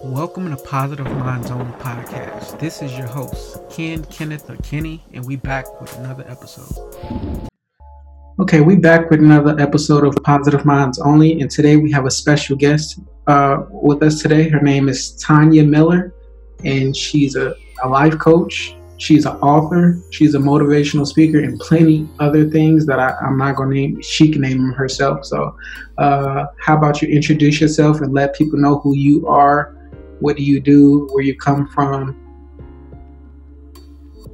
Welcome to Positive Minds Only Podcast. This is your host, Ken Kenneth or Kenny, and we back with another episode. Okay, we back with another episode of Positive Minds Only, and today we have a special guest uh, with us today. Her name is Tanya Miller, and she's a, a life coach. She's an author. She's a motivational speaker, and plenty other things that I, am not going to name. She can name them herself. So, uh, how about you introduce yourself and let people know who you are what do you do? Where you come from?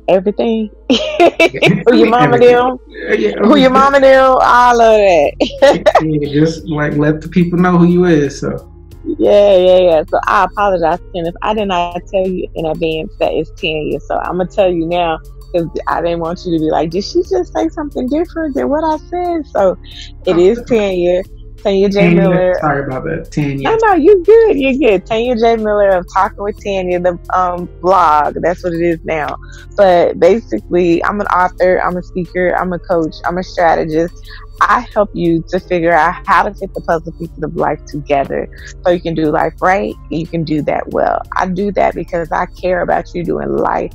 Everything. who your mama do? Yeah, who your mama do? All of that. yeah, just like let the people know who you is. So. Yeah, yeah, yeah. So I apologize, Ken, if I did not tell you in advance that it's ten years. So I'm gonna tell you now because I didn't want you to be like, did she just say something different than what I said? So it oh. is Tanya. Tanya J. Tanya, Miller. Sorry about that, Tanya. No, no, you good. You're good. Tanya J. Miller of Talking with Tanya, the um, blog. That's what it is now. But basically, I'm an author. I'm a speaker. I'm a coach. I'm a strategist. I help you to figure out how to fit the puzzle pieces of life together so you can do life right and you can do that well. I do that because I care about you doing life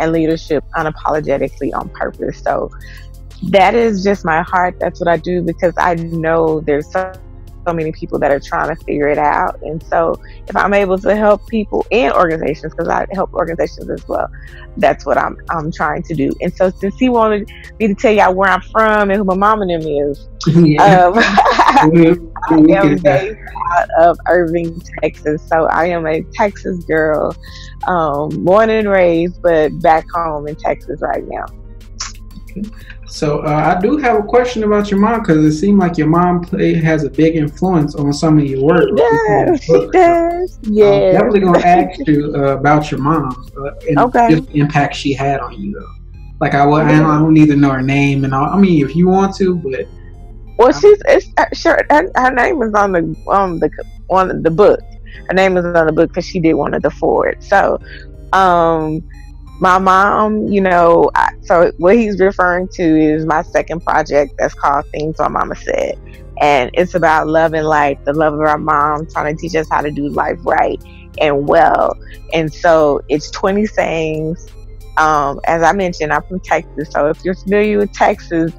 and leadership unapologetically on purpose. So that is just my heart. That's what I do because I know there's so, so many people that are trying to figure it out. And so if I'm able to help people and organizations, because I help organizations as well, that's what I'm I'm trying to do. And so since he wanted me to tell y'all where I'm from and who my mom and them is, yeah. um, I am based out of Irving, Texas. So I am a Texas girl, um, born and raised, but back home in Texas right now. So uh, I do have a question about your mom because it seemed like your mom play, has a big influence on some of your work. Yes, she does. Yeah. I'm definitely gonna ask you uh, about your mom uh, and okay. the impact she had on you. Though. Like I, I, don't need to know her name and all. I mean, if you want to, but well, she's it's, uh, sure. Her, her, name is on the on the on the book. Her name is on the book because she did one of the Ford. So, um, my mom, you know, I, so what he's referring to is my second project that's called Things My Mama Said. And it's about love and life, the love of our mom, trying to teach us how to do life right and well. And so it's 20 sayings. Um, as I mentioned, I'm from Texas. So if you're familiar with Texas,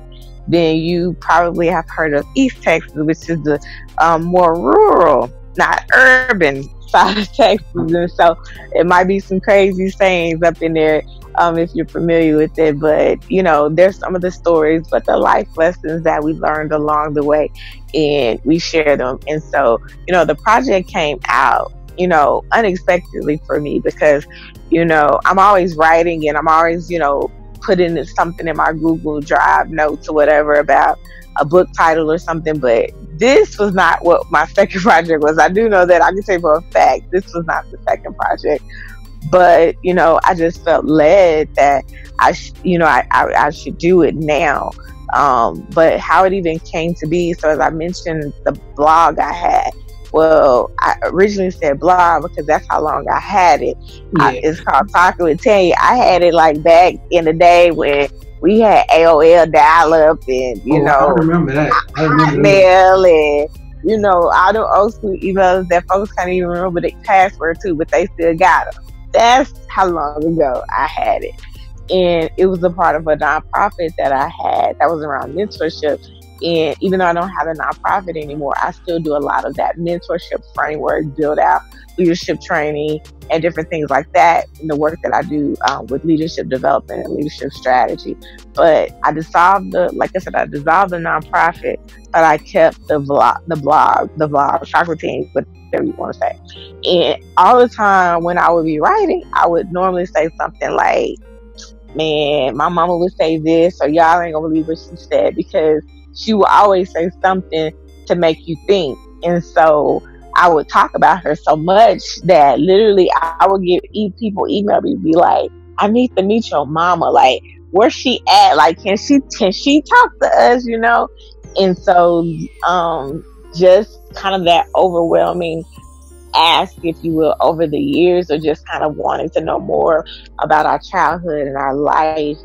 then you probably have heard of East Texas, which is the um, more rural, not urban of Texas, and so it might be some crazy sayings up in there um, if you're familiar with it. But you know, there's some of the stories, but the life lessons that we learned along the way, and we share them. And so, you know, the project came out, you know, unexpectedly for me because, you know, I'm always writing and I'm always, you know, putting something in my Google Drive notes or whatever about a book title or something, but this was not what my second project was. I do know that I can say for a fact this was not the second project, but you know, I just felt led that I, sh- you know, I, I, I should do it now. Um, but how it even came to be, so as I mentioned, the blog I had. Well, I originally said blog because that's how long I had it. Yeah. I, it's called Talking with Tanya. I had it like back in the day when we had AOL dial up and you oh, know I remember that. I remember mail and you know all the old school emails that folks can't even remember the password to, but they still got them. That's how long ago I had it, and it was a part of a nonprofit that I had that was around mentorship. And even though I don't have a nonprofit anymore, I still do a lot of that mentorship framework build out leadership training and different things like that in the work that I do um, with leadership development and leadership strategy. But I dissolved the, like I said, I dissolved the nonprofit, but I kept the blog, the blog, the blog, chakra team, whatever you want to say. And all the time when I would be writing, I would normally say something like, man, my mama would say this, or y'all ain't gonna believe what she said, because she would always say something to make you think. And so I would talk about her so much that literally I would get people email me be like, I need to meet your mama. Like, where's she at? Like, can she can she talk to us? You know? And so, um, just kind of that overwhelming ask, if you will, over the years, or just kind of wanting to know more about our childhood and our life,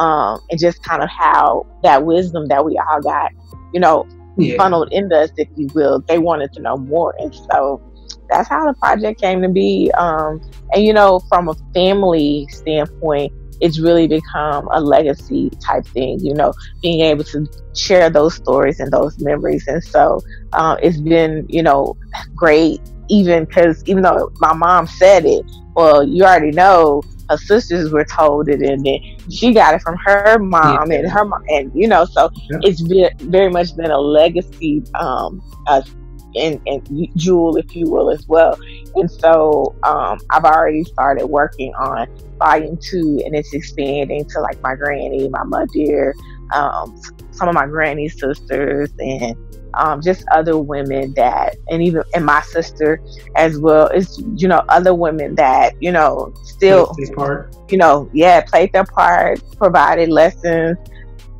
um, and just kind of how that wisdom that we all got, you know, yeah. funneled into us, if you will. They wanted to know more. And so that's how the project came to be. Um, and you know, from a family standpoint, it's really become a legacy type thing, you know, being able to share those stories and those memories. And so uh, it's been, you know, great, even because even though my mom said it, well, you already know her sisters were told it, and then she got it from her mom yeah. and her mom, and you know, so yeah. it's been very much been a legacy um, uh, and, and jewel, if you will, as well. And so um, I've already started working on volume two, and it's expanding to like my granny, my mother, um, some of my granny's sisters, and um, just other women that, and even and my sister as well. It's you know other women that you know still, you know, yeah, played their part, provided lessons,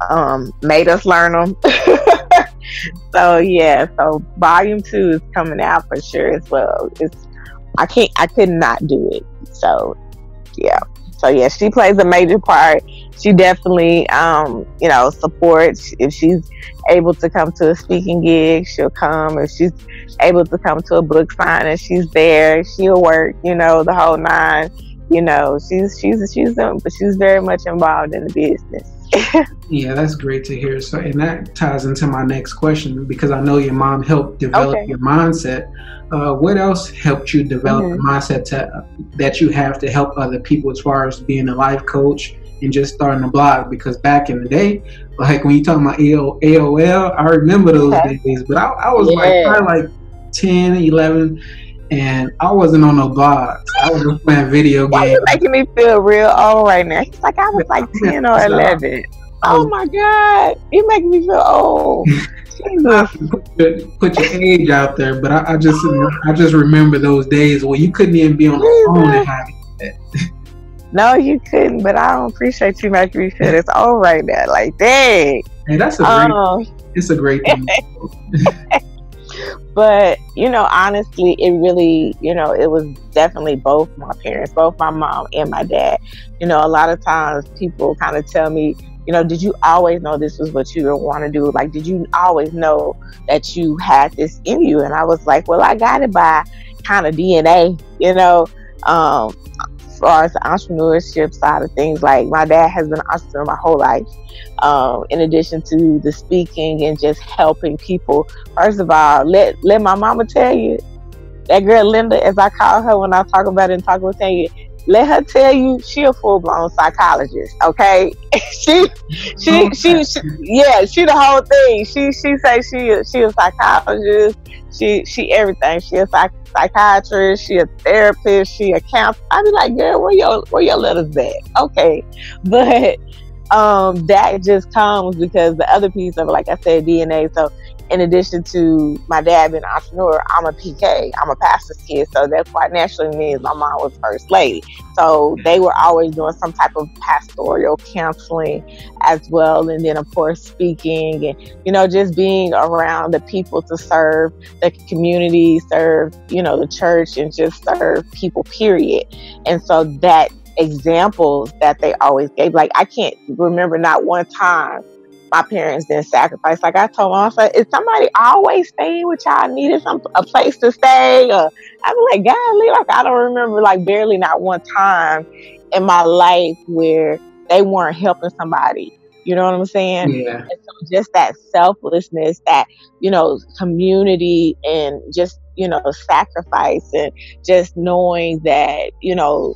um, made us learn them. so yeah, so volume two is coming out for sure as well. It's I can't I could not do it. So yeah. So yeah, she plays a major part. She definitely um, you know, supports if she's able to come to a speaking gig, she'll come. If she's able to come to a book signing, she's there. She'll work, you know, the whole nine. You know, she's she's she's but she's very much involved in the business. Yeah, that's great to hear. So, and that ties into my next question because I know your mom helped develop okay. your mindset. Uh, what else helped you develop mm-hmm. the mindset to, that you have to help other people as far as being a life coach and just starting a blog? Because back in the day, like when you talk about AOL, I remember those okay. days, but I, I was yeah. like probably like 10, 11 and I wasn't on no blogs. I was just playing video games. Why you making me feel real old right now? He's like I was like ten or eleven. Oh my god, you making me feel old. put, put your age out there, but I, I, just I just remember those days where you couldn't even be on the phone and have. No, you couldn't, but I don't appreciate you making me feel this old right now. Like, dang. Hey, that's a great. Um, it's a great thing. But you know honestly it really you know it was definitely both my parents both my mom and my dad. You know a lot of times people kind of tell me you know did you always know this was what you want to do? Like did you always know that you had this in you? And i was like well i got it by kind of dna you know um far as the entrepreneurship side of things, like my dad has been an entrepreneur my whole life. Um, in addition to the speaking and just helping people. First of all, let let my mama tell you that girl Linda, as I call her when I talk about it and talk about you, let her tell you she a full blown psychologist. Okay, she, she, she, she, yeah, she the whole thing. She, she say she, she a psychologist. She, she everything. She a psych, psychiatrist. She a therapist. She a counselor. I be like, girl, where your, where your letters at? Okay, but um, that just comes because the other piece of, like I said, DNA. So in addition to my dad being an entrepreneur, I'm a PK. I'm a pastor's kid. So that quite naturally means my mom was first lady. So mm-hmm. they were always doing some type of pastoral counseling as well. And then, of course, speaking and, you know, just being around the people to serve the community, serve, you know, the church and just serve people, period. And so that examples that they always gave, like, I can't remember not one time my parents didn't sacrifice. Like I told was like, is somebody always staying with y'all? Needed some a place to stay? Or I'm like, golly, like I don't remember like barely not one time in my life where they weren't helping somebody. You know what I'm saying? Yeah. And so just that selflessness, that, you know, community and just, you know, sacrifice and just knowing that, you know,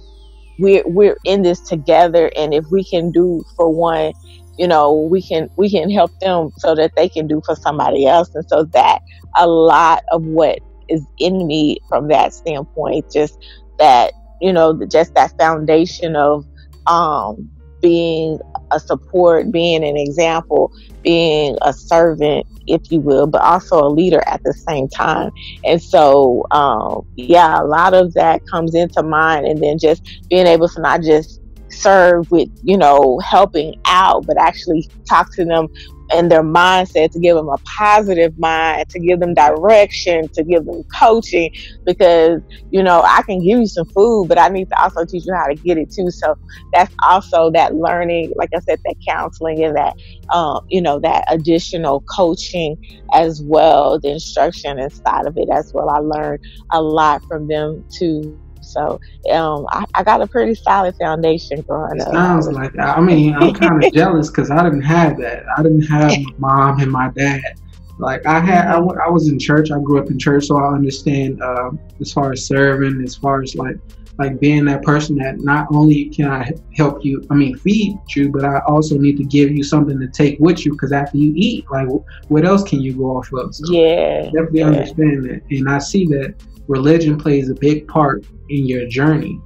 we're we're in this together and if we can do for one you know we can we can help them so that they can do for somebody else. And so that a lot of what is in me from that standpoint just that you know just that foundation of um being a support being an example being a servant if you will but also a leader at the same time. And so um yeah a lot of that comes into mind. And then just being able to not just serve with, you know, helping out, but actually talk to them and their mindset to give them a positive mind to give them direction to give them coaching because you know i can give you some food but i need to also teach you how to get it too. So that's also that learning like i said that counseling and that um, you know that additional coaching as well the instruction inside of it as well. I learned a lot from them too so um, I, I, got a pretty solid foundation growing up. Sounds like that. I mean, I'm kind of jealous because I didn't have that. I didn't have my mom and my dad. Like I had, I, I was in church. I grew up in church, so I understand uh, as far as serving, as far as like like being that person that not only can I help you, I mean, feed you, but I also need to give you something to take with you because after you eat, like, what else can you go off of? So yeah, definitely yeah. understand that, and I see that religion plays a big part in your journey,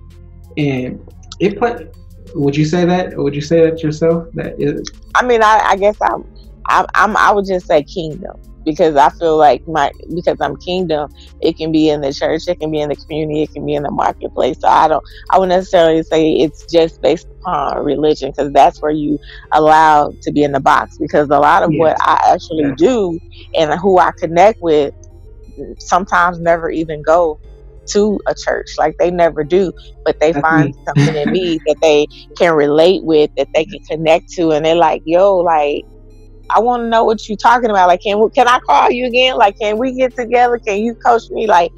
and it play. Would you say that? Would you say that yourself? That is. I mean, I, I guess I'm, I'm, I'm. I would just say kingdom because I feel like my because I'm kingdom, it can be in the church, it can be in the community, it can be in the marketplace. So I don't I wouldn't necessarily say it's just based upon religion because that's where you allow to be in the box because a lot of what I actually do and who I connect with sometimes never even go to a church like they never do but they That's find me. something in me that they can relate with that they can connect to and they're like yo like I want to know what you're talking about. Like, can can I call you again? Like, can we get together? Can you coach me? Like,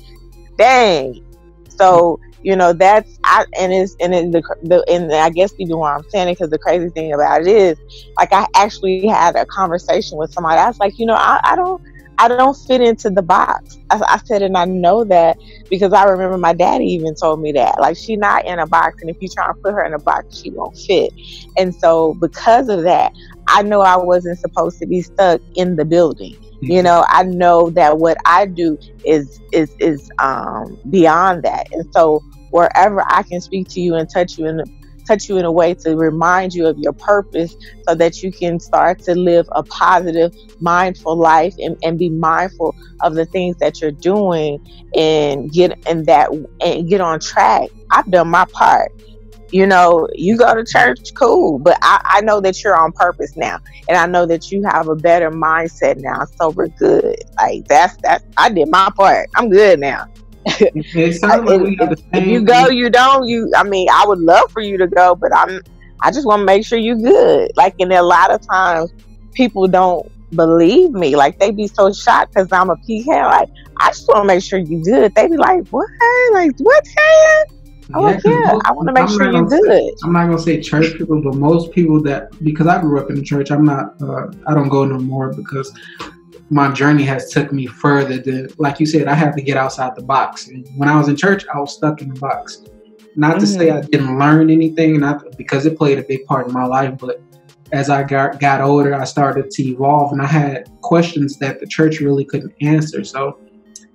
dang. So you know that's I and it's and it, the the and I guess even why I'm saying because the crazy thing about it is like I actually had a conversation with somebody. I was like, you know, I, I don't I don't fit into the box. I, I, said, and I know that because I remember my daddy even told me that. Like, she's not in a box, and if you try to put her in a box, she won't fit. And so, because of that, I know I wasn't supposed to be stuck in the building. Mm-hmm. You know, I know that what I do is is is um, beyond that, and so wherever I can speak to you and touch you in the touch you in a way to remind you of your purpose so that you can start to live a positive, mindful life and, and be mindful of the things that you're doing and get in that and get on track. I've done my part. You know, you go to church, cool, but I, I know that you're on purpose now, and I know that you have a better mindset now. So we're good. Like that's that's I did my part. I'm good now if, if you go, you don't. You, I mean, I would love for you to go, but I'm. I just want to make sure you're good. Like, and a lot of times, people don't believe me. Like, they be so shocked because I'm a PK. Like, I just want to make sure you good. They be like, what? Like, what? I'm yeah, like, yeah, most, I want to make I'm sure you're good. Say, I'm not gonna say church people, but most people that because I grew up in the church, I'm not. Uh, I don't go no more because my journey has took me further than like you said i had to get outside the box and when i was in church i was stuck in the box not mm-hmm. to say i didn't learn anything not because it played a big part in my life but as i got, got older i started to evolve and i had questions that the church really couldn't answer so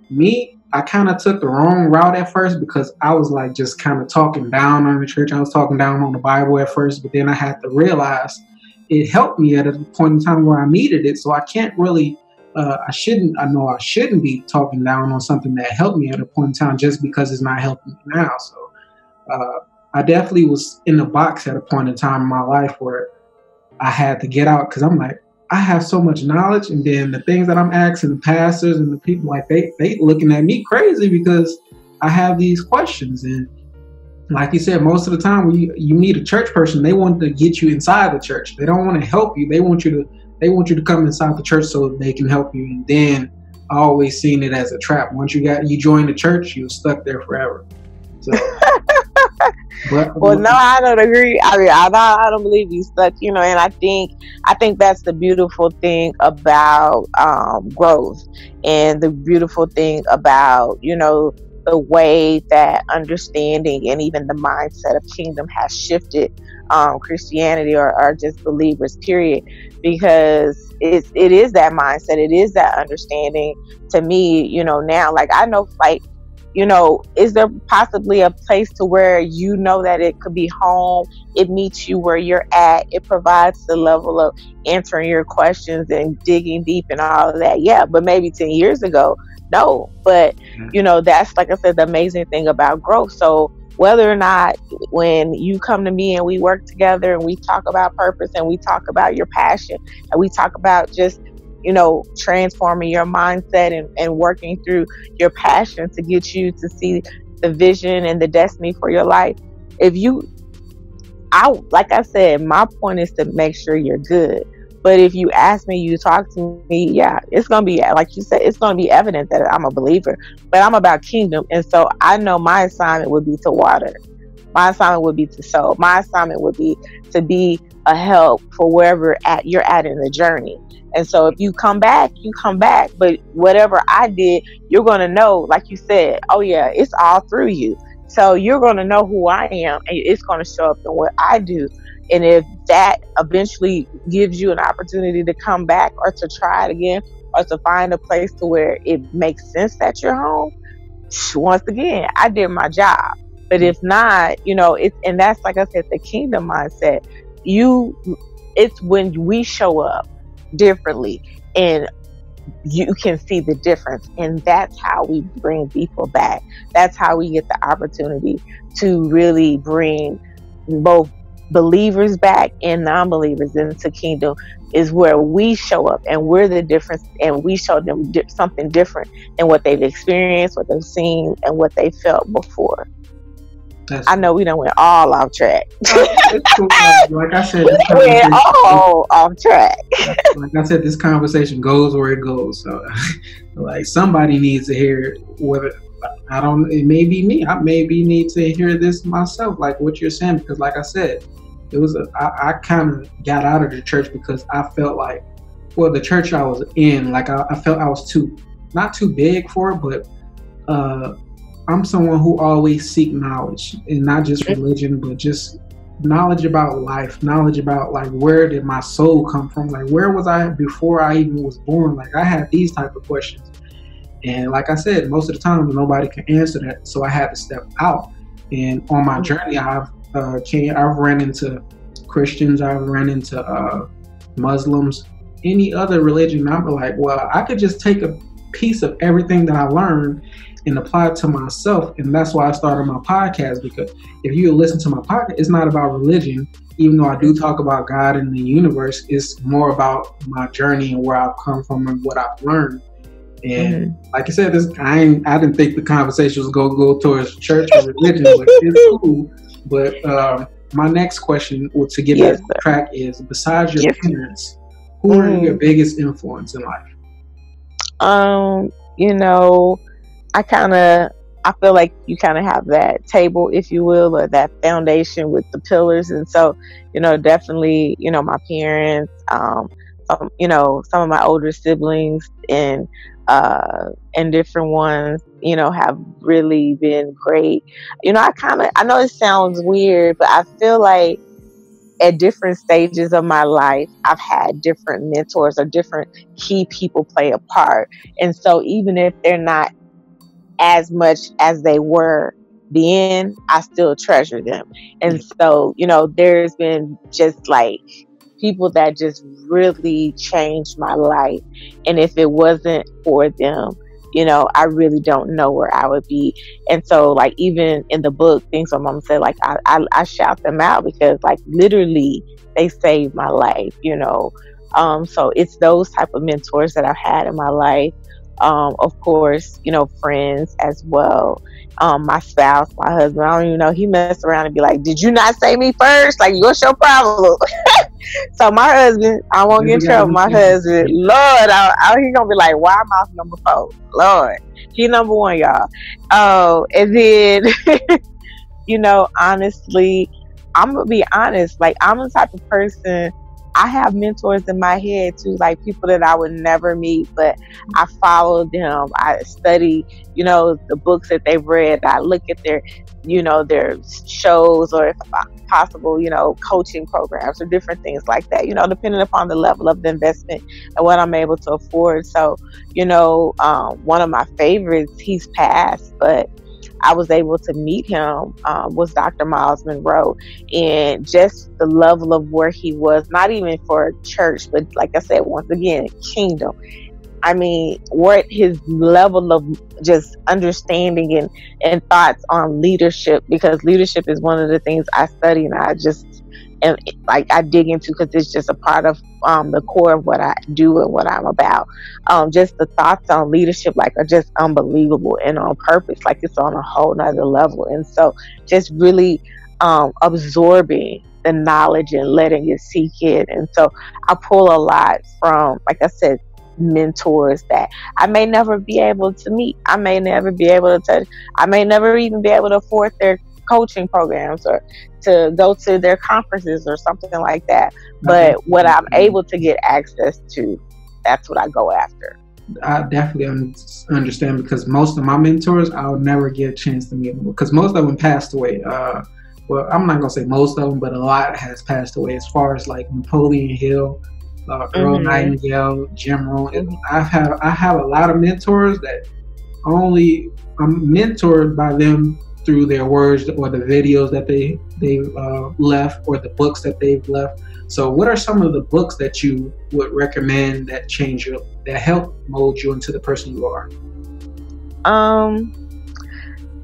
me i kind of took the wrong route at first because i was like just kind of talking down on the church i was talking down on the bible at first but then i had to realize it helped me at a point in time where i needed it so i can't really uh, I shouldn't, I know I shouldn't be talking down on something that helped me at a point in time just because it's not helping me now. So uh, I definitely was in the box at a point in time in my life where I had to get out because I'm like, I have so much knowledge, and then the things that I'm asking the pastors and the people like they they looking at me crazy because I have these questions and like you said, most of the time when you, you meet a church person, they want to get you inside the church. They don't want to help you. They want you to they want you to come inside the church so they can help you. And then I always seen it as a trap. Once you got you join the church, you're stuck there forever. So, well, no, I don't agree. I mean, I don't, I don't believe you stuck. You know, and I think I think that's the beautiful thing about um, growth, and the beautiful thing about you know the way that understanding and even the mindset of kingdom has shifted um, Christianity or, or just believers, period, because it's, it is that mindset, it is that understanding to me, you know, now. Like, I know, like, you know, is there possibly a place to where you know that it could be home? It meets you where you're at. It provides the level of answering your questions and digging deep and all of that. Yeah, but maybe 10 years ago, no. But, mm-hmm. you know, that's like I said, the amazing thing about growth. So, whether or not when you come to me and we work together and we talk about purpose and we talk about your passion and we talk about just you know transforming your mindset and, and working through your passion to get you to see the vision and the destiny for your life if you i like i said my point is to make sure you're good but if you ask me, you talk to me, yeah, it's gonna be like you said, it's gonna be evident that I'm a believer. But I'm about kingdom, and so I know my assignment would be to water. My assignment would be to sow. My assignment would be to be a help for wherever at you're at in the journey. And so if you come back, you come back. But whatever I did, you're gonna know, like you said, oh yeah, it's all through you. So you're gonna know who I am, and it's gonna show up in what I do. And if that eventually gives you an opportunity to come back or to try it again or to find a place to where it makes sense that you're home, once again, I did my job. But if not, you know, it's and that's like I said, the kingdom mindset. You it's when we show up differently and you can see the difference. And that's how we bring people back. That's how we get the opportunity to really bring both believers back and non-believers into kingdom is where we show up and we're the difference and we show them something different than what they've experienced what they've seen and what they felt before That's I know we don't went all off track. like I said, we went all off track. like I said, this conversation goes where it goes. So, like somebody needs to hear whether I don't. It may be me. I maybe need to hear this myself, like what you're saying, because like I said, it was a, I, I kind of got out of the church because I felt like, well, the church I was in, like I, I felt I was too, not too big for it, but uh, I'm someone who always seek knowledge and not just religion, but just knowledge about life, knowledge about like where did my soul come from, like where was I before I even was born. Like I had these type of questions, and like I said, most of the time nobody can answer that, so I had to step out. And on my journey, I've uh, came, I've ran into Christians, I've ran into uh, Muslims, any other religion. I'm like, well, I could just take a piece of everything that I learned and apply it to myself. And that's why I started my podcast because if you listen to my podcast, it's not about religion, even though I do talk about God and the universe, it's more about my journey and where I've come from and what I've learned. And mm-hmm. like I said, this I I didn't think the conversation was going to go towards church or religion, but it's cool but um, my next question, or to get yes, back track, is besides your yes. parents, who mm. are your biggest influence in life? Um, you know, I kind of I feel like you kind of have that table, if you will, or that foundation with the pillars, and so you know, definitely, you know, my parents, um, some, you know, some of my older siblings, and uh, and different ones, you know, have really been great. You know, I kind of, I know it sounds weird, but I feel like at different stages of my life, I've had different mentors or different key people play a part. And so even if they're not as much as they were then, I still treasure them. And so, you know, there's been just like people that just really changed my life. And if it wasn't for them, you know, I really don't know where I would be. And so, like, even in the book, things my mom said, like, I, I, I shout them out because, like, literally, they saved my life, you know. Um, so it's those type of mentors that I've had in my life. Um, of course, you know, friends as well um, my spouse, my husband, I don't even know, he messed around and be like, Did you not say me first? Like, what's your problem? so my husband, I won't get in trouble. My husband, Lord, I, I, he gonna be like, Why am I number four? Lord, he number one, y'all. Oh, and then, you know, honestly, I'm gonna be honest. Like, I'm the type of person I have mentors in my head too, like people that I would never meet, but I follow them. I study, you know, the books that they've read. I look at their, you know, their shows or if possible, you know, coaching programs or different things like that, you know, depending upon the level of the investment and what I'm able to afford. So, you know, um, one of my favorites, he's passed, but I was able to meet him um, was Dr. Myles Munroe. and just the level of where he was, not even for church, but like I said, once again, kingdom. I mean, what his level of just understanding and, and thoughts on leadership, because leadership is one of the things I study and I just and like I dig into because it's just a part of um, the core of what I do and what I'm about. Um, just the thoughts on leadership, like, are just unbelievable and on purpose, like it's on a whole nother level. And so, just really um, absorbing the knowledge and letting it sink in. And so, I pull a lot from, like I said, mentors that I may never be able to meet. I may never be able to touch. I may never even be able to afford their coaching programs or to go to their conferences or something like that. But what I'm able to get access to, that's what I go after. I definitely un- understand because most of my mentors, I'll never get a chance to meet them because most of them passed away. Uh, well, I'm not gonna say most of them, but a lot has passed away. As far as like Napoleon Hill, uh, Earl mm-hmm. Nightingale, Jim Rohn, mm-hmm. I've had I have a lot of mentors that only I'm mentored by them through their words or the videos that they they uh, left or the books that they've left. So, what are some of the books that you would recommend that change you, that help mold you into the person you are? Um,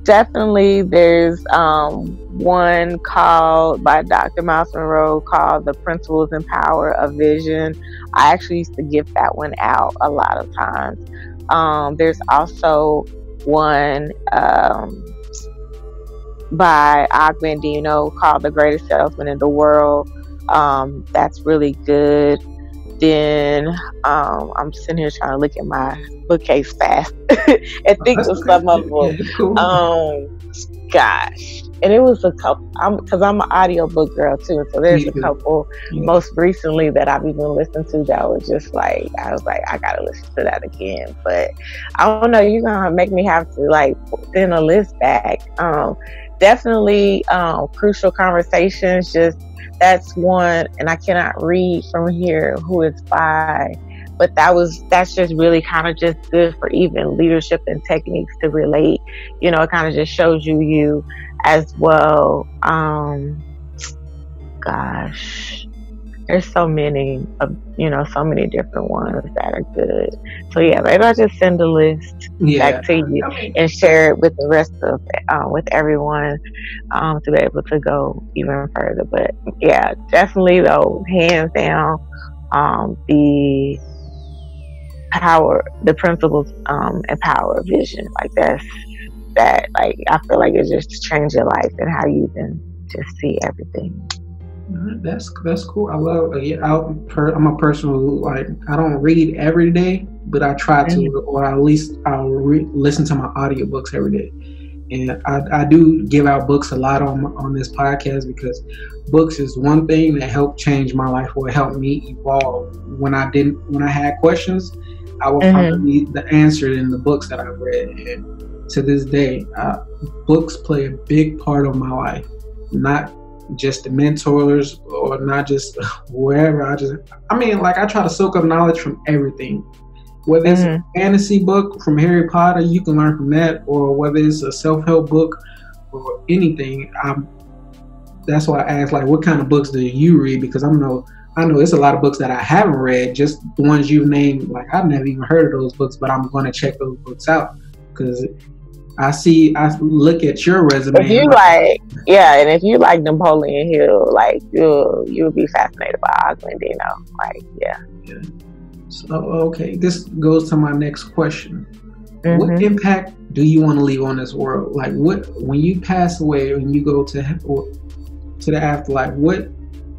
definitely. There's um one called by Dr. Myles Munroe called "The Principles and Power of Vision." I actually used to give that one out a lot of times. Um, there's also one um, by Og Mandino called The Greatest Salesman in the World. Um, that's really good. Then um, I'm sitting here trying to look at my bookcase fast and think of some of them. Yeah, cool. Um, gosh, and it was a couple. I'm because I'm an audiobook girl too, so there's a couple. Yeah. Most recently that I've even listened to that was just like I was like I gotta listen to that again. But I don't know. You're gonna make me have to like send a list back. Um, definitely um, crucial conversations. Just that's one, and I cannot read from here who it's by, but that was that's just really kind of just good for even leadership and techniques to relate. You know, it kind of just shows you you as well. Um, gosh, there's so many of you know so many different ones that are good. So yeah maybe i'll just send a list yeah. back to you and share it with the rest of uh, with everyone um, to be able to go even further. But yeah definitely though hands down um, the power the principles um, and power of vision. Like that's that like i feel like it just changed your life and how you can just see everything that's that's cool. I love. Per, I'm a person who like I don't read every day, but I try to, mm-hmm. or at least I'll re- listen to my audiobooks every day. And I, I do give out books a lot on on this podcast because books is one thing that helped change my life or helped me evolve. When I didn't, when I had questions, I would mm-hmm. find the answer in the books that I've read. And to this day, uh, books play a big part of my life. Not just the mentors or not just wherever. I just, I mean, like I try to soak up knowledge from everything. Whether it's mm-hmm. a fantasy book from Harry Potter, you can learn from that, or whether it's a self help book or anything. I'm, that's why I asked, like, what kind of books do you read? Because I'm no, I know it's a lot of books that I haven't read, just the ones you've named. Like I've never even heard of those books, but I'm going to check those books out because I see, I look at your resume. If you like, yeah, and if you like Napoleon Hill, like you'll you'll be fascinated by Og Mandino. Like, yeah. yeah. So okay, this goes to my next question. Mm-hmm. What impact do you want to leave on this world? Like, what when you pass away and you go to or to the afterlife? What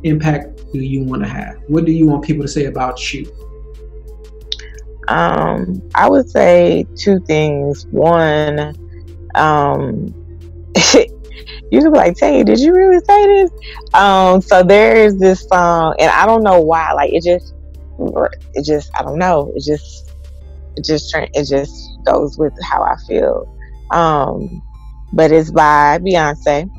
impact do you want to have? What do you want people to say about you? Um, I would say two things. One, um, you could be like, Tay, did you really say this? Um, so there is this song, and I don't know why. Like it just, it just, I don't know. It just, it just, it just goes with how I feel. Um, but it's by Beyonce,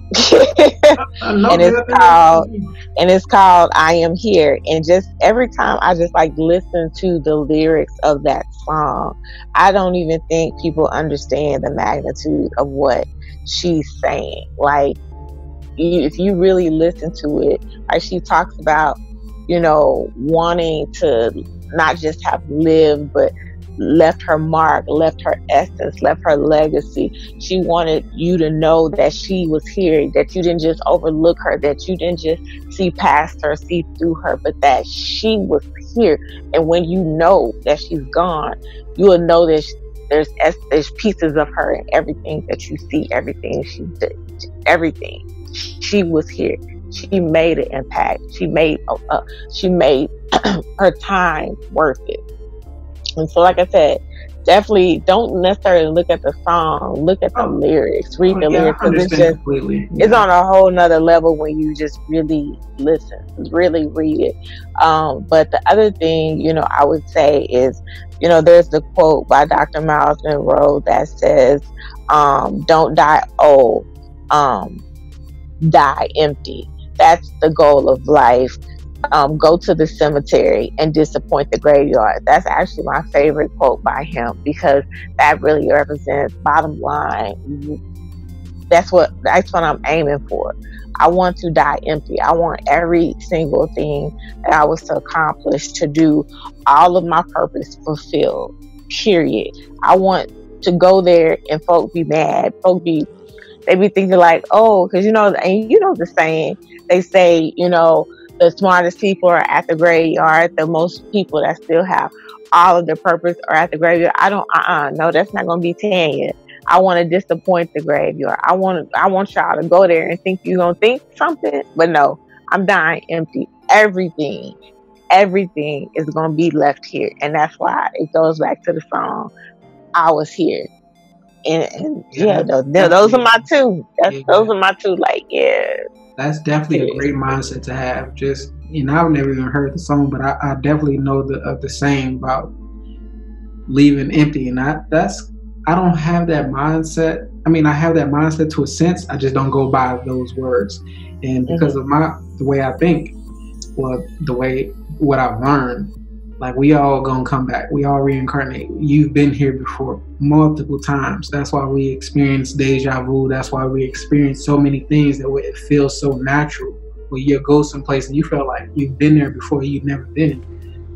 and it's called and it's called "I Am Here." And just every time I just like listen to the lyrics of that song, I don't even think people understand the magnitude of what she's saying. Like, if you really listen to it, like she talks about, you know, wanting to not just have lived, but left her mark, left her essence, left her legacy. She wanted you to know that she was here, that you didn't just overlook her, that you didn't just see past her, see through her, but that she was here. And when you know that she's gone, you will know that there's there's pieces of her in everything that you see, everything she did, everything. She was here. She made an impact. She made she made her time worth it. And so, like I said, definitely don't necessarily look at the song, look at the oh, lyrics, read the yeah, lyrics. It's just, yeah. it's on a whole nother level when you just really listen, really read it. Um, but the other thing, you know, I would say is, you know, there's the quote by Dr. Myles Munroe that says, um, "Don't die old, um, die empty." That's the goal of life um, go to the cemetery and disappoint the graveyard. That's actually my favorite quote by him because that really represents bottom line. That's what that's what I'm aiming for. I want to die empty. I want every single thing that I was to accomplish to do all of my purpose fulfilled. Period. I want to go there and folk be mad. Folk be they be thinking like, oh, because you know, and you know the saying. They say, you know, the smartest people are at the graveyard. The most people that still have all of their purpose are at the graveyard. I don't. Uh. Uh-uh, no, that's not gonna be Tanya. I want to disappoint the graveyard. I want. I want y'all to go there and think you're gonna think something, but no. I'm dying empty. Everything, everything is gonna be left here, and that's why it goes back to the song. I was here. And, and yeah, yeah those, those, are my two. That's, yeah. Those are my two. Like, yeah, that's definitely a great mindset to have. Just you know, I've never even heard the song, but I, I definitely know the of the same about leaving empty, and I that's I don't have that mindset. I mean, I have that mindset to a sense. I just don't go by those words, and because mm-hmm. of my the way I think, well, the way what I've learned, like we all gonna come back. We all reincarnate. You've been here before multiple times. That's why we experience deja vu. That's why we experience so many things that it feels so natural. When you go someplace and you feel like you've been there before, you've never been,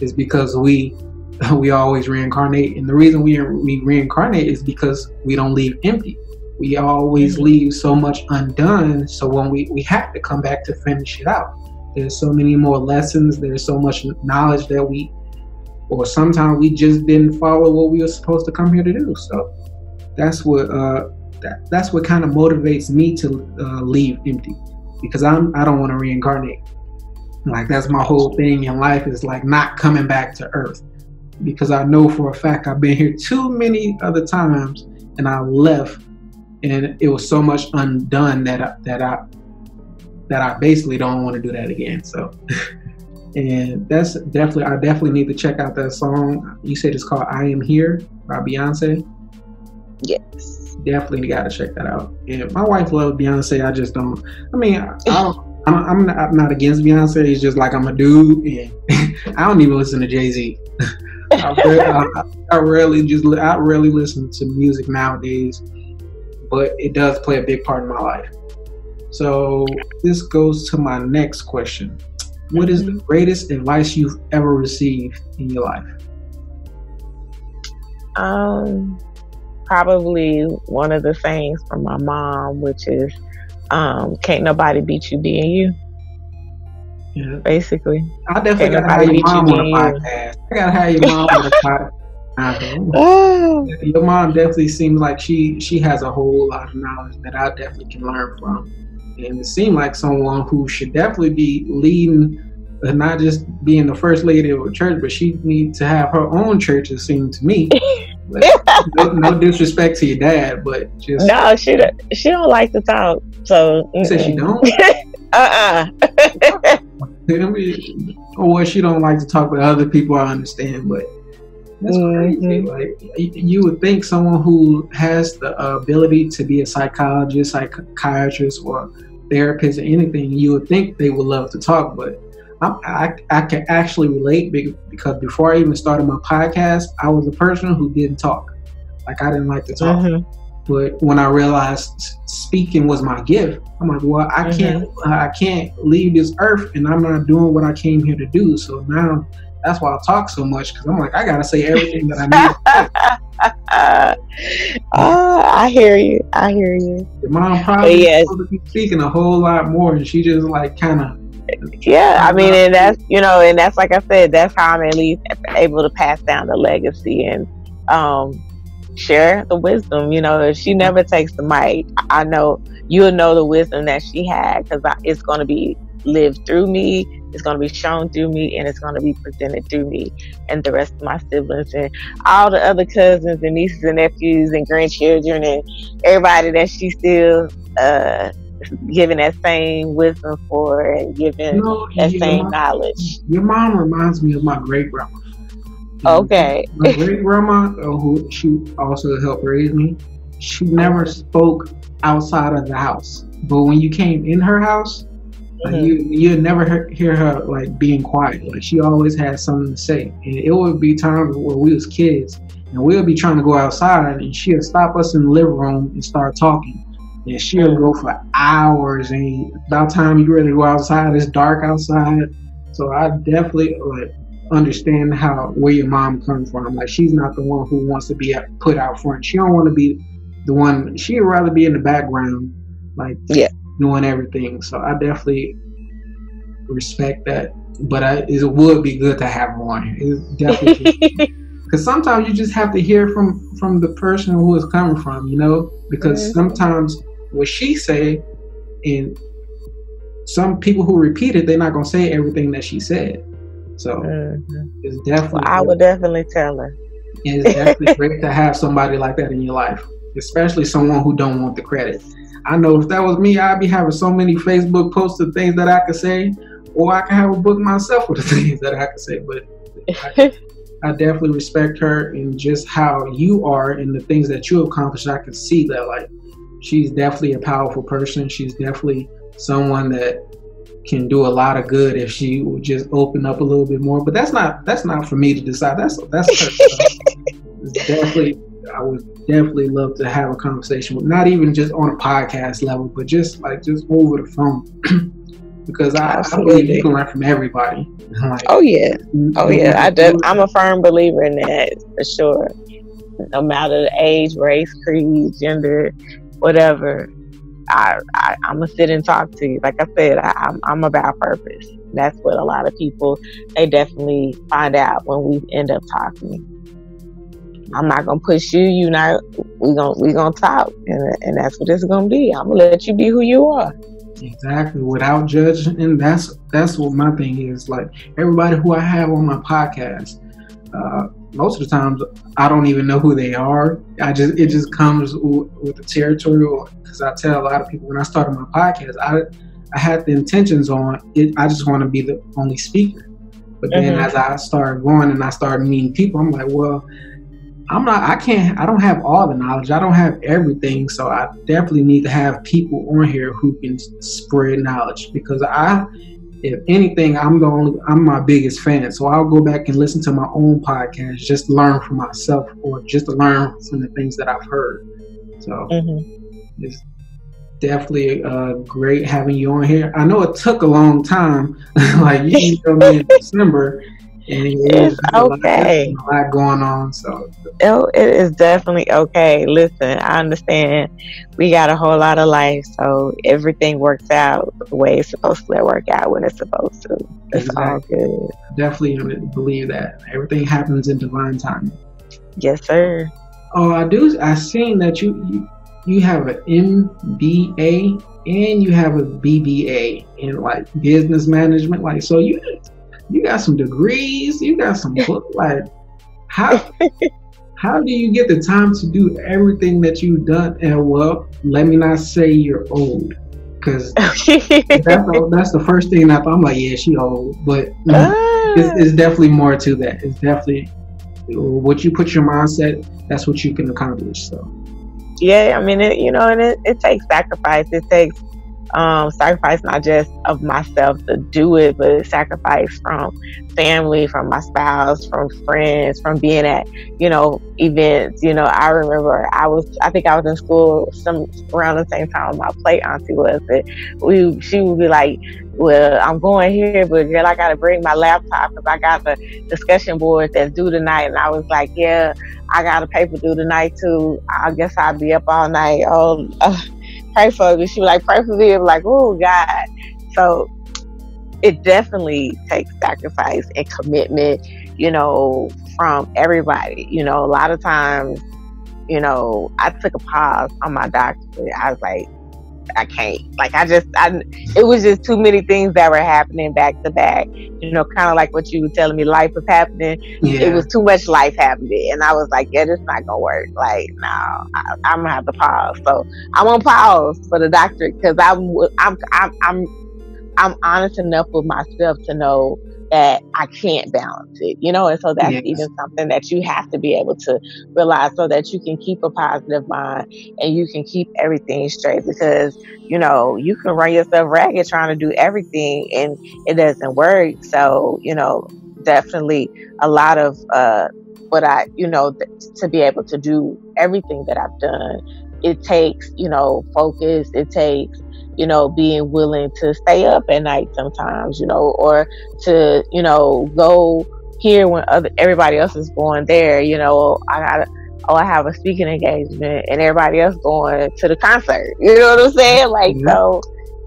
is because we we always reincarnate. And the reason we we reincarnate is because we don't leave empty. We always mm-hmm. leave so much undone. So when we we have to come back to finish it out. There's so many more lessons. There's so much knowledge that we or sometimes we just didn't follow what we were supposed to come here to do. So that's what uh, that, that's what kind of motivates me to uh, leave empty because I'm I don't want to reincarnate. Like that's my whole thing in life is like not coming back to Earth because I know for a fact I've been here too many other times and I left and it was so much undone that I, that I that I basically don't want to do that again. So. and that's definitely I definitely need to check out that song. You said it's called "I Am Here" by Beyonce. Yes, definitely got to check that out. And my wife loves Beyonce. I just don't. I mean, I don't, I'm, I'm, not, I'm not against Beyonce. It's just like I'm a dude, and I don't even listen to Jay Z. I, I, I rarely just I rarely listen to music nowadays, but it does play a big part in my life. So this goes to my next question. What is the mm-hmm. greatest advice you've ever received in your life? Um, probably one of the things from my mom, which is, um, "Can't nobody beat you being you." Yeah. Basically, I definitely gotta have your mom on the podcast. I gotta have your mom on the podcast. Oh. Your mom definitely seems like she she has a whole lot of knowledge that I definitely can learn from and it seemed like someone who should definitely be leading uh, not just being the first lady of a church, but she needs to have her own church. It seemed to me. no, no, disrespect to your dad, but just no, she don't, she don't like to talk. So you said she don't. uh uh-uh. uh or she don't like to talk with other people. I understand, but that's mm-hmm. crazy. Like you would think someone who has the ability to be a psychologist, psychiatrist, or therapist or anything, you would think they would love to talk, but I, I, can actually relate because before I even started my podcast, I was a person who didn't talk. Like I didn't like to talk. Mm-hmm. But when I realized speaking was my gift, I'm like, well, I mm-hmm. can't, I can't leave this earth, and I'm not doing what I came here to do. So now that's why I talk so much because I'm like I gotta say everything that I need. uh, I hear you. I hear you. Your mom probably yes. be speaking a whole lot more, and she just like kind of. Yeah, I mean, and that's you know, and that's like I said, that's how I'm at least able to pass down the legacy and um, share the wisdom. You know, if she never takes the mic, I know you'll know the wisdom that she had because it's going to be lived through me, it's going to be shown through me, and it's going to be presented through me and the rest of my siblings and all the other cousins and nieces and nephews and grandchildren and everybody that she's still uh, giving that same wisdom for and giving you know, that same mom, knowledge. Your mom reminds me of my great grandma. Okay. My great grandma, uh, who she also helped raise me, she never spoke outside of the house. But when you came in her house, mm-hmm. you you'd never hear her like being quiet. Like she always had something to say. And it would be times where we was kids and we'll be trying to go outside and she'll stop us in the living room and start talking. And she'll go for hours and about time you ready to go outside, it's dark outside. So I definitely like understand how where your mom comes from. Like she's not the one who wants to be put out front. She don't want to be the one. She'd rather be in the background, like yeah, doing everything. So I definitely respect that. But I, it would be good to have one. It's definitely because sometimes you just have to hear from from the person who is coming from. You know, because mm-hmm. sometimes what she say and some people who repeat it, they're not gonna say everything that she said. So mm-hmm. it's definitely. Well, I would definitely tell her. It's definitely great to have somebody like that in your life, especially someone who don't want the credit. I know if that was me, I'd be having so many Facebook posts of things that I could say, or I could have a book myself with the things that I could say. But I, I definitely respect her and just how you are and the things that you accomplished. I can see that like she's definitely a powerful person. She's definitely someone that can do a lot of good if she would just open up a little bit more. But that's not that's not for me to decide. That's that's definitely I would definitely love to have a conversation with not even just on a podcast level, but just like just over the phone. because I, I, believe you can learn from everybody. like, oh yeah, oh yeah. I do, I'm a firm believer in that for sure. No matter the age, race, creed, gender, whatever. I, I am gonna sit and talk to you. Like I said, I, I'm I'm about purpose. That's what a lot of people they definitely find out when we end up talking. I'm not gonna push you. You not. We gonna we gonna talk, and and that's what it's gonna be. I'm gonna let you be who you are. Exactly, without judging, and that's that's what my thing is. Like everybody who I have on my podcast, uh, most of the times I don't even know who they are. I just it just comes with the territory. Because I tell a lot of people when I started my podcast, I I had the intentions on it. I just want to be the only speaker. But then mm-hmm. as I started going and I started meeting people, I'm like, well, I'm not. I can't. I don't have all the knowledge. I don't have everything. So I definitely need to have people on here who can spread knowledge because I if anything, I'm the only, I'm my biggest fan. So I'll go back and listen to my own podcast just learn for myself or just to learn from the things that I've heard. So mm-hmm. it's definitely uh, great having you on here. I know it took a long time, like you told me in December, it's okay. A lot, going on, so oh, it is definitely okay. Listen, I understand. We got a whole lot of life, so everything works out the way it's supposed to work out when it's supposed to. It's exactly. all good. Definitely believe that everything happens in divine time. Yes, sir. Oh, I do. I seen that you you, you have an MBA and you have a BBA in like business management. Like, so you you got some degrees, you got some book. like, how how do you get the time to do everything that you've done? And well, let me not say you're old, because that's, the, that's the first thing I thought. I'm like, yeah, she old, but uh. it's, it's definitely more to that. It's definitely what you put your mindset. That's what you can accomplish. So. Yeah, I mean, it, you know, and it, it takes sacrifice. It takes um, sacrifice not just of myself to do it, but sacrifice from family, from my spouse, from friends, from being at, you know, events. You know, I remember I was, I think I was in school some around the same time my play auntie was. But we, she would be like, well, I'm going here, but girl, I got to bring my laptop because I got the discussion board that's due tonight. And I was like, yeah, I got a paper due tonight too. I guess I'll be up all night. Oh, uh, pray for me. She was like, pray for me. I'm like, oh God. So it definitely takes sacrifice and commitment, you know, from everybody. You know, a lot of times, you know, I took a pause on my doctorate. I was like, I can't. Like I just, I, it was just too many things that were happening back to back. You know, kind of like what you were telling me, life was happening. Yeah. It was too much life happening, and I was like, yeah, this not gonna work. Like, no, I, am gonna have to pause. So I'm gonna pause for the doctor because I'm, I'm, I'm, I'm, I'm honest enough with myself to know that I can't balance it, you know, and so that's yes. even something that you have to be able to realize so that you can keep a positive mind and you can keep everything straight because, you know, you can run yourself ragged trying to do everything and it doesn't work. So, you know, definitely a lot of, uh, what I, you know, th- to be able to do everything that I've done, it takes, you know, focus, it takes, you know, being willing to stay up at night sometimes, you know, or to, you know, go here when other everybody else is going there, you know, I got oh, I have a speaking engagement and everybody else going to the concert. You know what I'm saying? Like mm-hmm. so,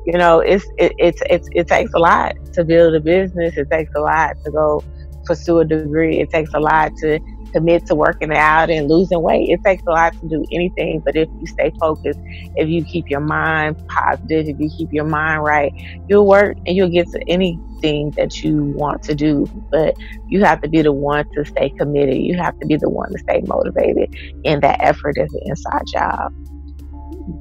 you know, it's it, it's it's it takes a lot to build a business. It takes a lot to go pursue a degree. It takes a lot to commit to working out and losing weight. It takes a lot to do anything, but if you stay focused, if you keep your mind positive, if you keep your mind right, you'll work and you'll get to anything that you want to do. But you have to be the one to stay committed. You have to be the one to stay motivated, and that effort is an inside job.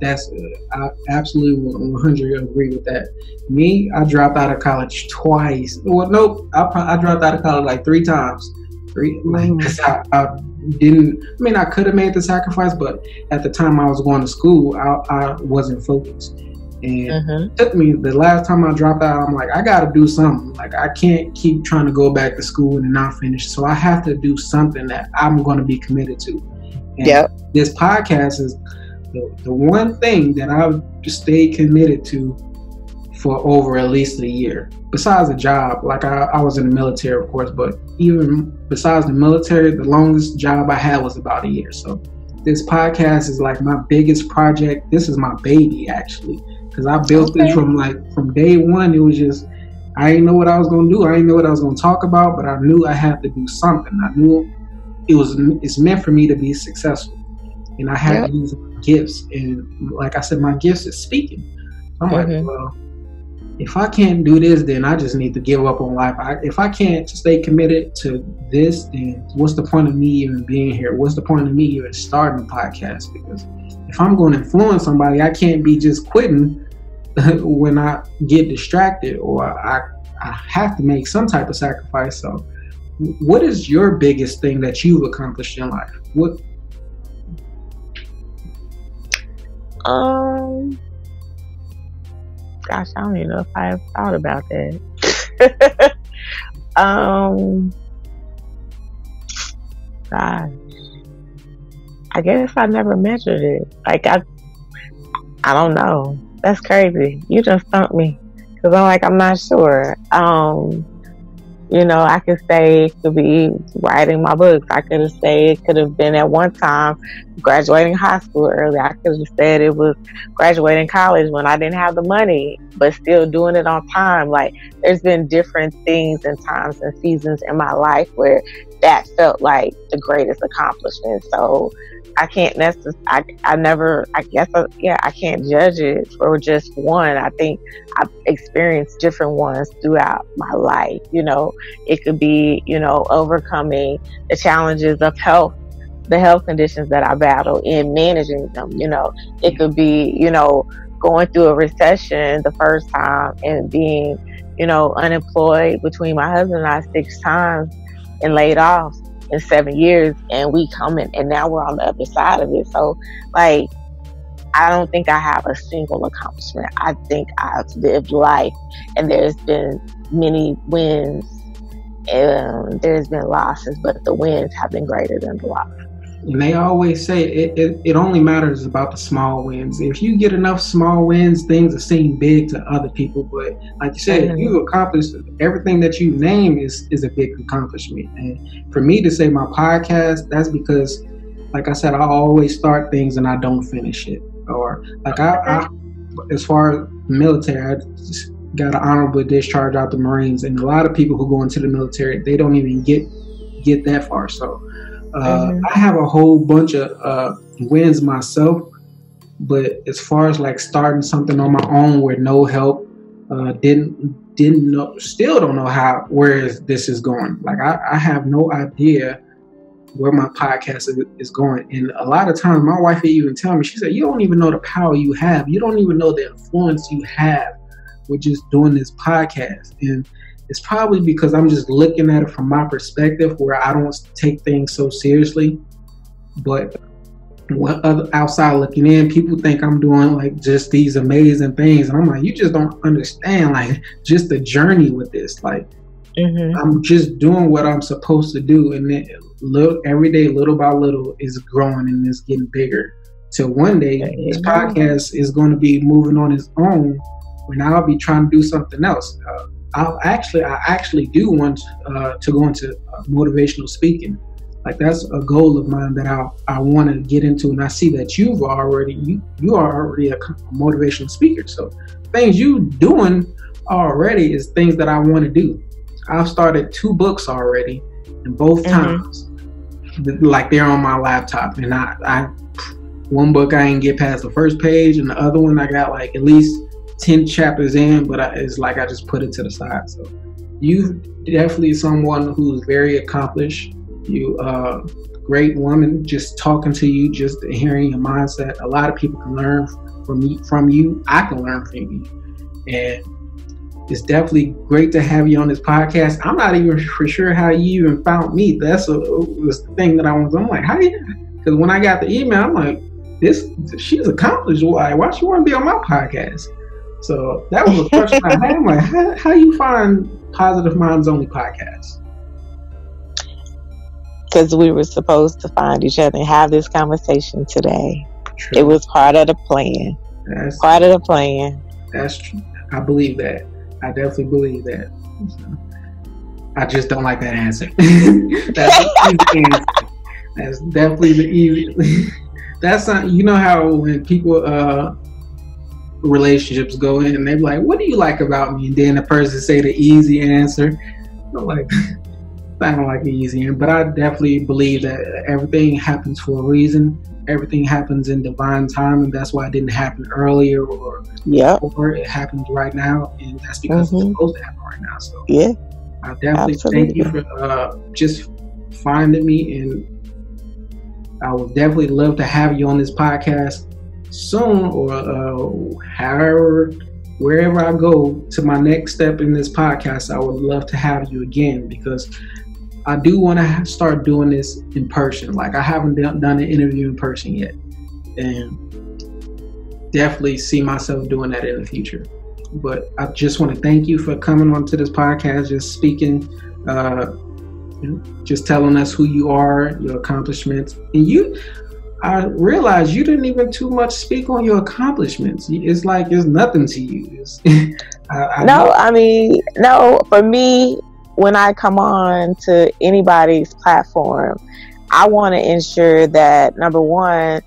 That's I absolutely 100 agree with that. Me, I dropped out of college twice. Well, nope, I, I dropped out of college like three times three. Like, cause I, I didn't. I mean, I could have made the sacrifice, but at the time I was going to school, I, I wasn't focused. And mm-hmm. it took me the last time I dropped out, I'm like, I got to do something. Like, I can't keep trying to go back to school and not finish. So I have to do something that I'm going to be committed to. And yep. This podcast is the, the one thing that I've stayed committed to for over at least a year. Besides the job, like I, I was in the military, of course, but even besides the military, the longest job I had was about a year. So this podcast is like my biggest project. This is my baby, actually, because I built okay. this from like from day one. It was just I didn't know what I was gonna do. I didn't know what I was gonna talk about, but I knew I had to do something. I knew it was it's meant for me to be successful, and I had yep. to use my gifts. And like I said, my gifts is speaking. I'm mm-hmm. like, well if I can't do this, then I just need to give up on life. I, if I can't stay committed to this, then what's the point of me even being here? What's the point of me even starting a podcast? Because if I'm going to influence somebody, I can't be just quitting when I get distracted or I, I have to make some type of sacrifice. So, what is your biggest thing that you've accomplished in life? What? Um gosh, I don't even know if I have thought about that. um, gosh, I guess I never measured it. Like I, I don't know. That's crazy. You just stumped me because I'm like I'm not sure. Um, you know, I could say it could be writing my books. I could have said it could have been at one time graduating high school early. I could have said it was graduating college when I didn't have the money, but still doing it on time. Like there's been different things and times and seasons in my life where that felt like the greatest accomplishment. So I can't necessarily, I, I never, I guess, uh, yeah, I can't judge it for just one. I think I've experienced different ones throughout my life. You know, it could be, you know, overcoming the challenges of health, the health conditions that I battle in managing them. You know, it could be, you know, going through a recession the first time and being, you know, unemployed between my husband and I six times and laid off in seven years and we coming and now we're on the other side of it. So like I don't think I have a single accomplishment. I think I've lived life, and there's been many wins, and there's been losses, but the wins have been greater than the losses. And they always say it, it, it, only matters about the small wins. If you get enough small wins, things are seem big to other people. But like you said, mm-hmm. you accomplished everything that you name is is a big accomplishment. And for me to say my podcast, that's because, like I said, I always start things and I don't finish it. Or like I, I as far as military, I just got an honorable discharge out the Marines, and a lot of people who go into the military, they don't even get get that far. So mm-hmm. I have a whole bunch of uh, wins myself, but as far as like starting something on my own with no help, uh, didn't didn't know, still don't know how where is this is going. Like I, I have no idea where my podcast is, is going. And a lot of times, my wife even tell me, she said, "You don't even know the power you have. You don't even know the influence you have with just doing this podcast." And it's probably because I'm just looking at it from my perspective where I don't take things so seriously. But what other outside looking in, people think I'm doing like just these amazing things. And I'm like, you just don't understand like just the journey with this. Like mm-hmm. I'm just doing what I'm supposed to do. And then little every day, little by little, is growing and it's getting bigger. Till one day this podcast is going to be moving on its own when I'll be trying to do something else. Uh, I actually I actually do want uh, to go into uh, motivational speaking. Like that's a goal of mine that I I want to get into, and I see that you've already you you are already a motivational speaker. So things you doing already is things that I want to do. I've started two books already, and both mm-hmm. times, like they're on my laptop, and I I one book I didn't get past the first page, and the other one I got like at least 10 chapters in, but I, it's like I just put it to the side. So you definitely someone who's very accomplished. You uh great woman just talking to you, just hearing your mindset. A lot of people can learn from you from you. I can learn from you. And it's definitely great to have you on this podcast. I'm not even for sure how you even found me. That's a, was the thing that I was. I'm like, how you? Because when I got the email, I'm like, this she's accomplished. Why? Why she want to be on my podcast? So that was a question I had. I'm like, how, how you find Positive Minds Only podcast? Because we were supposed to find each other and have this conversation today. True. It was part of the plan. That's part of the plan. That's true. I believe that. I definitely believe that. I just don't like that answer. that's answer. That's definitely the easy. that's not. You know how when people uh relationships go in and they're like, What do you like about me? And then the person say the easy answer. I'm like I don't like the easy answer, but I definitely believe that everything happens for a reason. Everything happens in divine time, and that's why it didn't happen earlier or yeah, or it happens right now, and that's because mm-hmm. it's supposed to happen right now. So yeah, I definitely Absolutely. thank you for uh, just finding me, and I would definitely love to have you on this podcast soon or uh, however wherever I go to my next step in this podcast, I would love to have you again because I do want to start doing this in person. Like I haven't done, an interview in person yet, and definitely see myself doing that in the future. But I just want to thank you for coming onto this podcast, just speaking, uh, just telling us who you are, your accomplishments, and you. I realized you didn't even too much speak on your accomplishments. It's like it's nothing to you. I, I no, know. I mean, no. For me, when I come on to anybody's platform, I want to ensure that number one,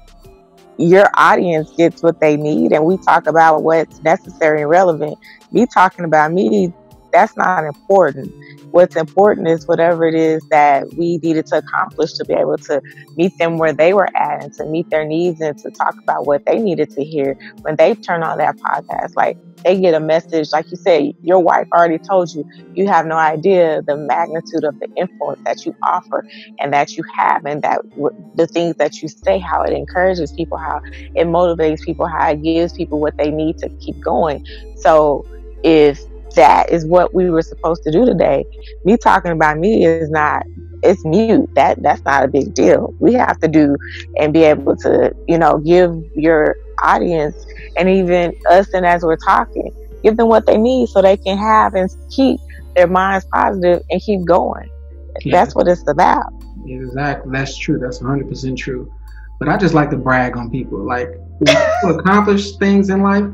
your audience gets what they need, and we talk about what's necessary and relevant. Me talking about me, that's not important what's important is whatever it is that we needed to accomplish to be able to meet them where they were at and to meet their needs and to talk about what they needed to hear when they turn on that podcast. Like they get a message, like you said, your wife already told you, you have no idea the magnitude of the influence that you offer and that you have, and that the things that you say, how it encourages people, how it motivates people, how it gives people what they need to keep going. So if that is what we were supposed to do today. Me talking about me is not it's mute. That that's not a big deal. We have to do and be able to, you know, give your audience and even us and as we're talking, give them what they need so they can have and keep their minds positive and keep going. Yeah. That's what it's about. Exactly. That's true. That's 100% true. But I just like to brag on people. Like, to accomplish things in life,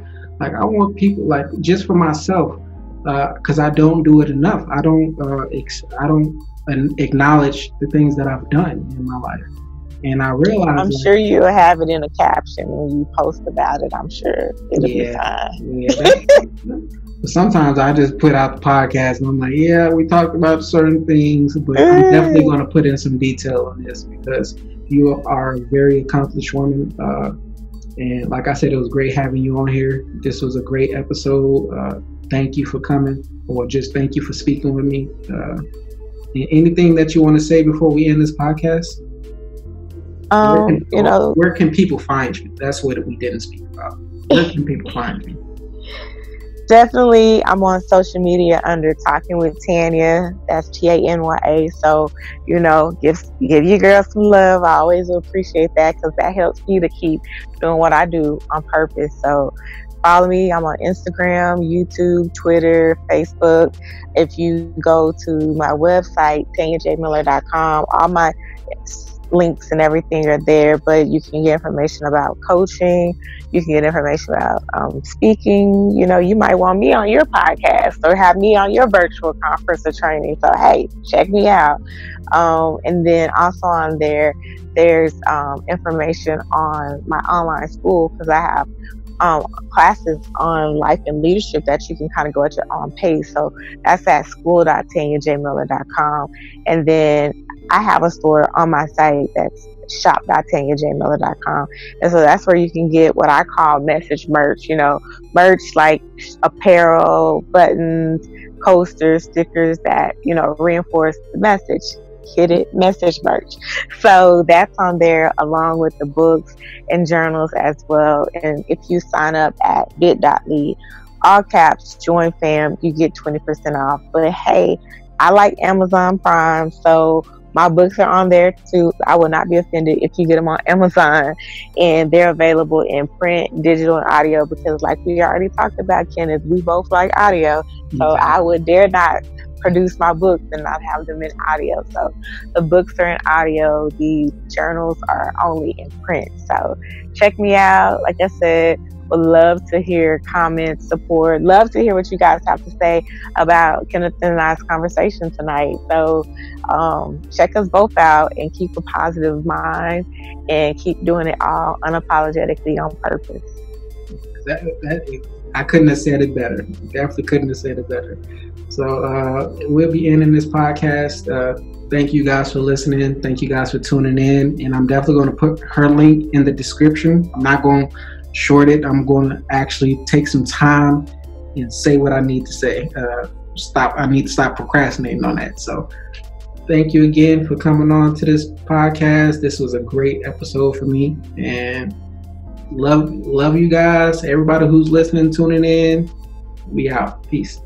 like, I want people, like, just for myself, because uh, I don't do it enough. I don't, uh, ex- I don't acknowledge the things that I've done in my life. And I realize I'm sure you'll have it in a caption when you post about it. I'm sure it'll yeah, be fine. Yeah, sometimes I just put out the podcast and I'm like, yeah, we talked about certain things, but I'm definitely going to put in some detail on this because you are a very accomplished woman. Uh, and like I said, it was great having you on here. This was a great episode. Uh, thank you for coming, or just thank you for speaking with me. Uh, anything that you want to say before we end this podcast? Um, can, you know, where can people find you? That's what we didn't speak about. Where can people find you? definitely I'm on social media under talking with Tanya. That's T A N Y A. So, you know, give give your girl some love. I always appreciate that because that helps me to keep doing what I do on purpose. So follow me. I'm on Instagram, YouTube, Twitter, Facebook. If you go to my website, tanyajmiller.com, all my links and everything are there, but you can get information about coaching. You can get information about um, speaking. You know, you might want me on your podcast or have me on your virtual conference or training. So, hey, check me out. Um, and then also on there, there's um, information on my online school because I have um, classes on life and leadership that you can kind of go at your own pace. So that's at school.tanyajmiller.com. And then I have a store on my site that's shop.tanyajmiller.com. And so that's where you can get what I call message merch, you know, merch like apparel, buttons, coasters, stickers that, you know, reinforce the message. Hit it message merch. So that's on there along with the books and journals as well. And if you sign up at bit.ly, all caps, join fam, you get 20% off. But hey, I like Amazon Prime, so my books are on there too. I will not be offended if you get them on Amazon and they're available in print, digital, and audio because, like we already talked about, Kenneth, we both like audio. So mm-hmm. I would dare not produce my books and not have them in audio. So the books are in audio, the journals are only in print. So check me out. Like I said, would love to hear comments, support, love to hear what you guys have to say about Kenneth and I's conversation tonight. So um, check us both out and keep a positive mind and keep doing it all unapologetically on purpose. That, that, I couldn't have said it better. Definitely couldn't have said it better. So uh, we'll be ending this podcast. Uh, thank you guys for listening. Thank you guys for tuning in. And I'm definitely going to put her link in the description. I'm not going to short it. I'm going to actually take some time and say what I need to say. Uh, stop. I need to stop procrastinating on that. So, thank you again for coming on to this podcast. This was a great episode for me, and love love you guys. Everybody who's listening, tuning in. We out. Peace.